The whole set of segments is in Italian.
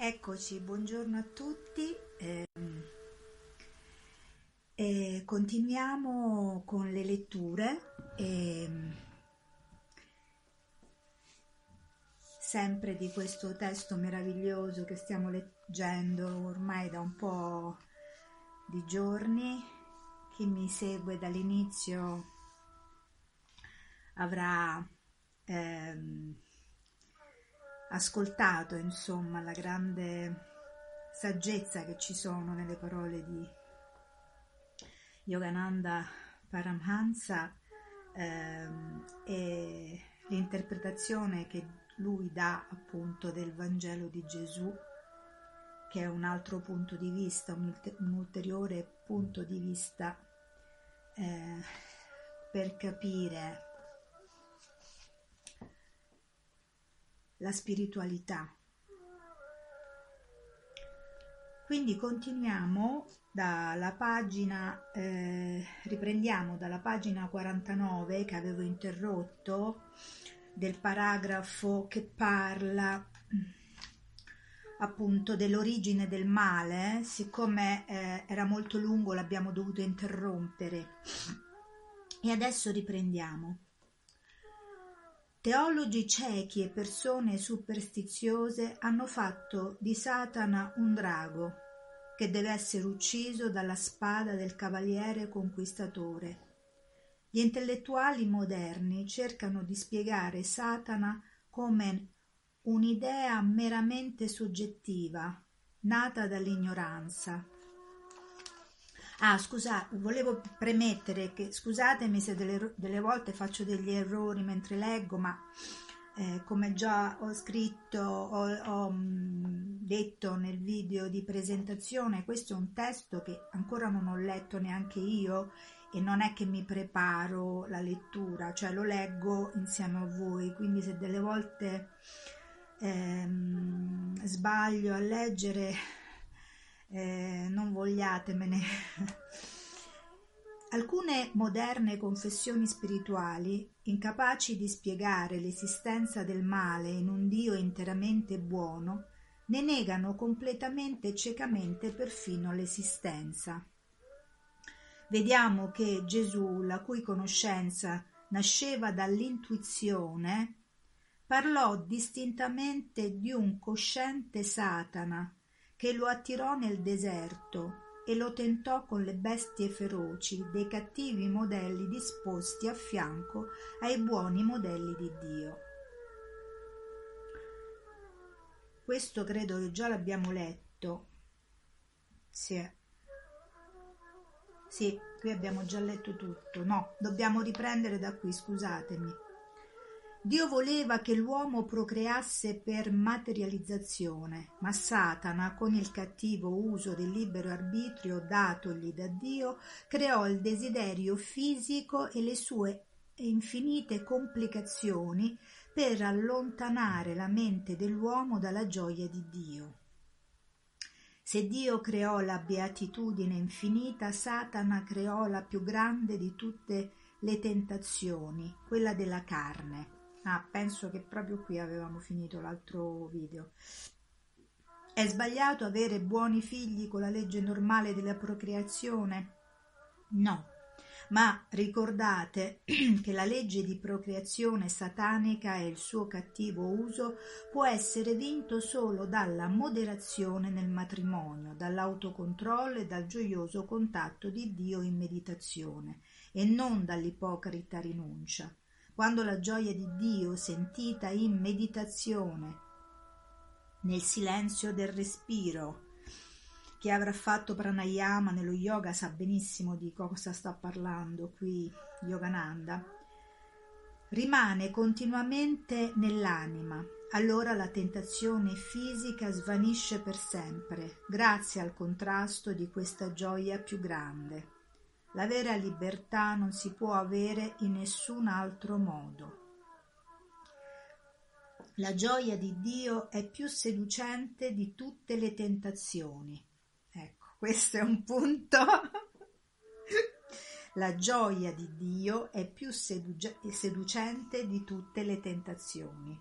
Eccoci, buongiorno a tutti. Eh, eh, continuiamo con le letture. Eh, sempre di questo testo meraviglioso che stiamo leggendo ormai da un po' di giorni. Chi mi segue dall'inizio avrà ehm, ascoltato insomma la grande saggezza che ci sono nelle parole di Yogananda Paramhansa ehm, e l'interpretazione che lui dà appunto del Vangelo di Gesù che è un altro punto di vista, un, ulteriore punto di vista eh, per capire la spiritualità. Quindi continuiamo dalla pagina, eh, riprendiamo dalla pagina 49 che avevo interrotto del paragrafo che parla appunto dell'origine del male, siccome eh, era molto lungo l'abbiamo dovuto interrompere. E adesso riprendiamo. Teologi ciechi e persone superstiziose hanno fatto di Satana un drago che deve essere ucciso dalla spada del cavaliere conquistatore. Gli intellettuali moderni cercano di spiegare Satana come un'idea meramente soggettiva, nata dall'ignoranza, Ah, scusa, volevo premettere che scusatemi se delle, delle volte faccio degli errori mentre leggo, ma eh, come già ho scritto, ho, ho mh, detto nel video di presentazione, questo è un testo che ancora non ho letto neanche io e non è che mi preparo la lettura, cioè lo leggo insieme a voi, quindi se delle volte ehm, sbaglio a leggere eh, non vogliatemene. Alcune moderne confessioni spirituali, incapaci di spiegare l'esistenza del male in un Dio interamente buono, ne negano completamente e ciecamente perfino l'esistenza. Vediamo che Gesù, la cui conoscenza nasceva dall'intuizione, parlò distintamente di un cosciente Satana che lo attirò nel deserto e lo tentò con le bestie feroci dei cattivi modelli disposti a fianco ai buoni modelli di Dio. Questo credo che già l'abbiamo letto. Sì. Sì, qui abbiamo già letto tutto. No, dobbiamo riprendere da qui, scusatemi. Dio voleva che l'uomo procreasse per materializzazione, ma Satana, con il cattivo uso del libero arbitrio datogli da Dio, creò il desiderio fisico e le sue infinite complicazioni per allontanare la mente dell'uomo dalla gioia di Dio. Se Dio creò la beatitudine infinita, Satana creò la più grande di tutte le tentazioni, quella della carne. Ah, penso che proprio qui avevamo finito l'altro video. È sbagliato avere buoni figli con la legge normale della procreazione? No, ma ricordate che la legge di procreazione satanica e il suo cattivo uso può essere vinto solo dalla moderazione nel matrimonio, dall'autocontrollo e dal gioioso contatto di Dio in meditazione e non dall'ipocrita rinuncia quando la gioia di Dio sentita in meditazione, nel silenzio del respiro, chi avrà fatto pranayama nello yoga sa benissimo di cosa sta parlando qui Yogananda, rimane continuamente nell'anima, allora la tentazione fisica svanisce per sempre, grazie al contrasto di questa gioia più grande. La vera libertà non si può avere in nessun altro modo. La gioia di Dio è più seducente di tutte le tentazioni. Ecco, questo è un punto. La gioia di Dio è più seduce- seducente di tutte le tentazioni.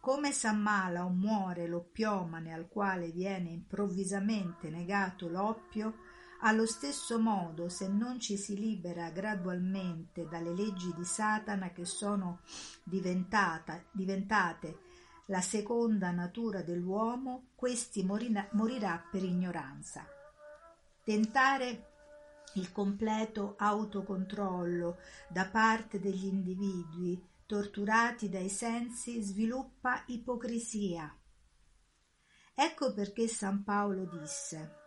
Come s'ammala o muore l'oppiomane al quale viene improvvisamente negato l'oppio, allo stesso modo, se non ci si libera gradualmente dalle leggi di Satana che sono diventate la seconda natura dell'uomo, questi morirà, morirà per ignoranza. Tentare il completo autocontrollo da parte degli individui torturati dai sensi sviluppa ipocrisia. Ecco perché San Paolo disse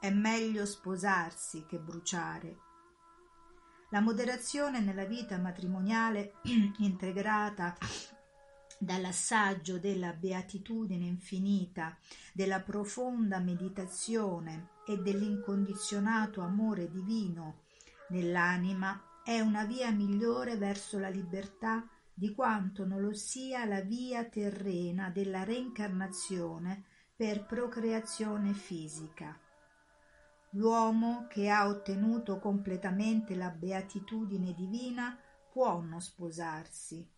è meglio sposarsi che bruciare. La moderazione nella vita matrimoniale integrata dall'assaggio della beatitudine infinita, della profonda meditazione e dell'incondizionato amore divino nell'anima è una via migliore verso la libertà di quanto non lo sia la via terrena della reincarnazione per procreazione fisica. L'uomo che ha ottenuto completamente la beatitudine divina può non sposarsi.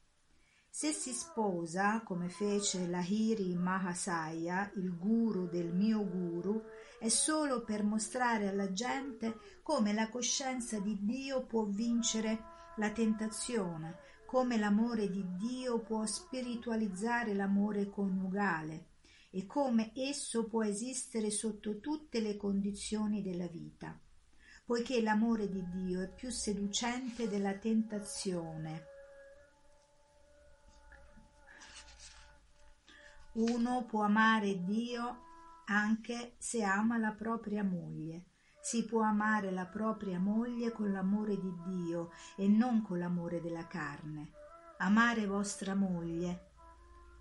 Se si sposa, come fece Lahiri Mahasaya, il guru del mio guru, è solo per mostrare alla gente come la coscienza di Dio può vincere la tentazione, come l'amore di Dio può spiritualizzare l'amore coniugale e come esso può esistere sotto tutte le condizioni della vita, poiché l'amore di Dio è più seducente della tentazione. Uno può amare Dio anche se ama la propria moglie. Si può amare la propria moglie con l'amore di Dio e non con l'amore della carne. Amare vostra moglie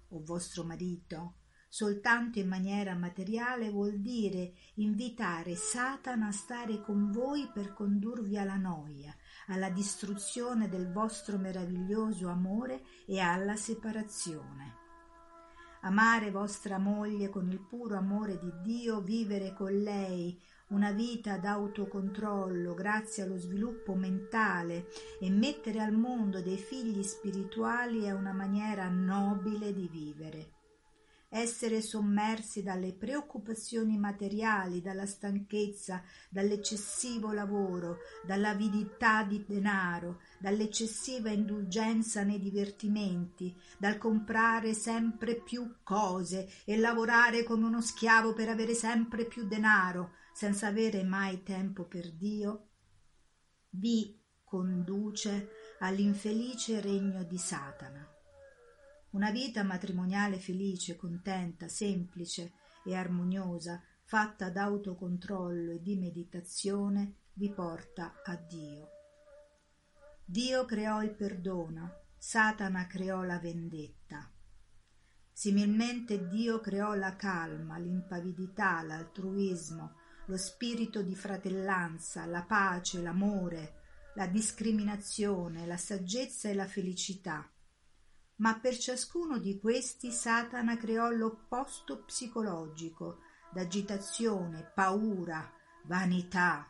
o vostro marito soltanto in maniera materiale vuol dire invitare Satana a stare con voi per condurvi alla noia, alla distruzione del vostro meraviglioso amore e alla separazione. Amare vostra moglie con il puro amore di Dio, vivere con lei una vita d'autocontrollo grazie allo sviluppo mentale e mettere al mondo dei figli spirituali è una maniera nobile di vivere essere sommersi dalle preoccupazioni materiali, dalla stanchezza, dall'eccessivo lavoro, dall'avidità di denaro, dall'eccessiva indulgenza nei divertimenti, dal comprare sempre più cose e lavorare come uno schiavo per avere sempre più denaro, senza avere mai tempo per Dio, vi conduce all'infelice regno di Satana. Una vita matrimoniale felice, contenta, semplice e armoniosa, fatta d'autocontrollo e di meditazione, vi porta a Dio. Dio creò il perdono, Satana creò la vendetta. Similmente Dio creò la calma, l'impavidità, l'altruismo, lo spirito di fratellanza, la pace, l'amore, la discriminazione, la saggezza e la felicità ma per ciascuno di questi Satana creò l'opposto psicologico d'agitazione, paura, vanità,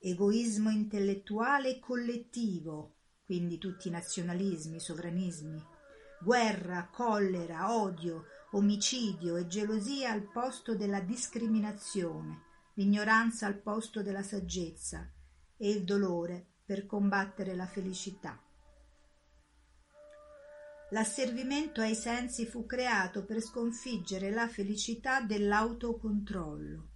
egoismo intellettuale e collettivo, quindi tutti i nazionalismi, sovranismi, guerra, collera, odio, omicidio e gelosia al posto della discriminazione, l'ignoranza al posto della saggezza e il dolore per combattere la felicità. L'asservimento ai sensi fu creato per sconfiggere la felicità dell'autocontrollo.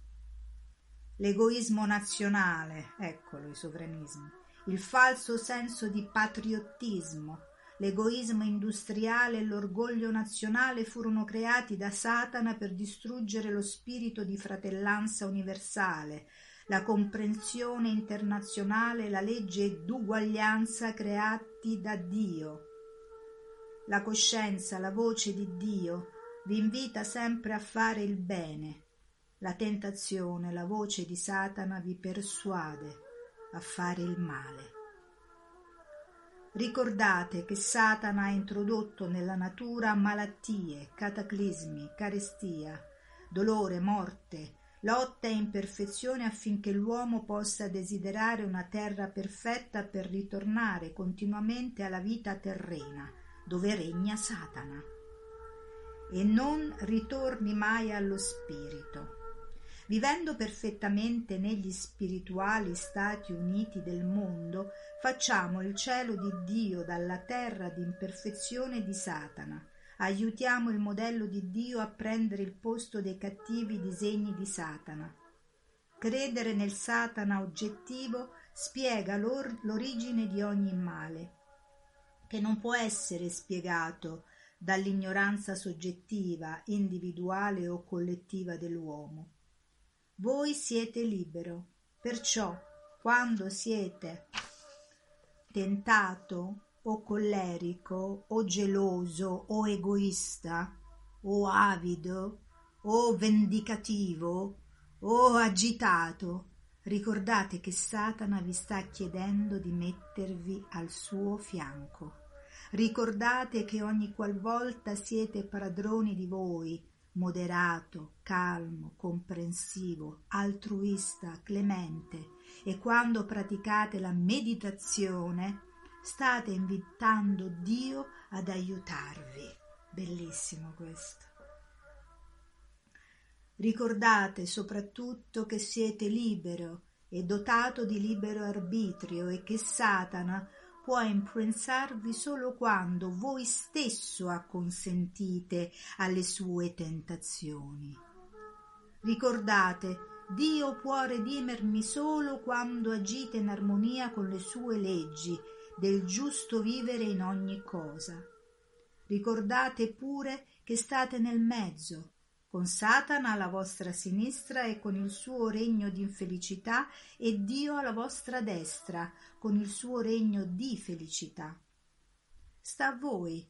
L'egoismo nazionale, eccolo i sovranismi, il falso senso di patriottismo, l'egoismo industriale e l'orgoglio nazionale furono creati da Satana per distruggere lo spirito di fratellanza universale, la comprensione internazionale la legge d'uguaglianza creati da Dio la coscienza, la voce di Dio vi invita sempre a fare il bene. La tentazione, la voce di Satana vi persuade a fare il male. Ricordate che Satana ha introdotto nella natura malattie, cataclismi, carestia, dolore, morte, lotta e imperfezione affinché l'uomo possa desiderare una terra perfetta per ritornare continuamente alla vita terrena dove regna Satana. e non ritorni mai allo spirito. Vivendo perfettamente negli spirituali Stati Uniti del mondo, facciamo il cielo di Dio dalla terra di imperfezione di Satana. Aiutiamo il modello di Dio a prendere il posto dei cattivi disegni di Satana. Credere nel Satana oggettivo spiega l'origine di ogni male, che non può essere spiegato dall'ignoranza soggettiva, individuale o collettiva dell'uomo. Voi siete libero, perciò quando siete tentato o collerico o geloso o egoista o avido o vendicativo o agitato, ricordate che Satana vi sta chiedendo di mettervi al suo fianco. Ricordate che ogni qualvolta siete padroni di voi, moderato, calmo, comprensivo, altruista, clemente, e quando praticate la meditazione state invitando Dio ad aiutarvi. Bellissimo questo. Ricordate soprattutto che siete libero e dotato di libero arbitrio e che Satana può influenzarvi solo quando voi stesso acconsentite alle sue tentazioni. Ricordate, Dio può redimermi solo quando agite in armonia con le sue leggi del giusto vivere in ogni cosa. Ricordate pure che state nel mezzo, con Satana alla vostra sinistra e con il suo regno di infelicità e Dio alla vostra destra con il suo regno di felicità. Sta a voi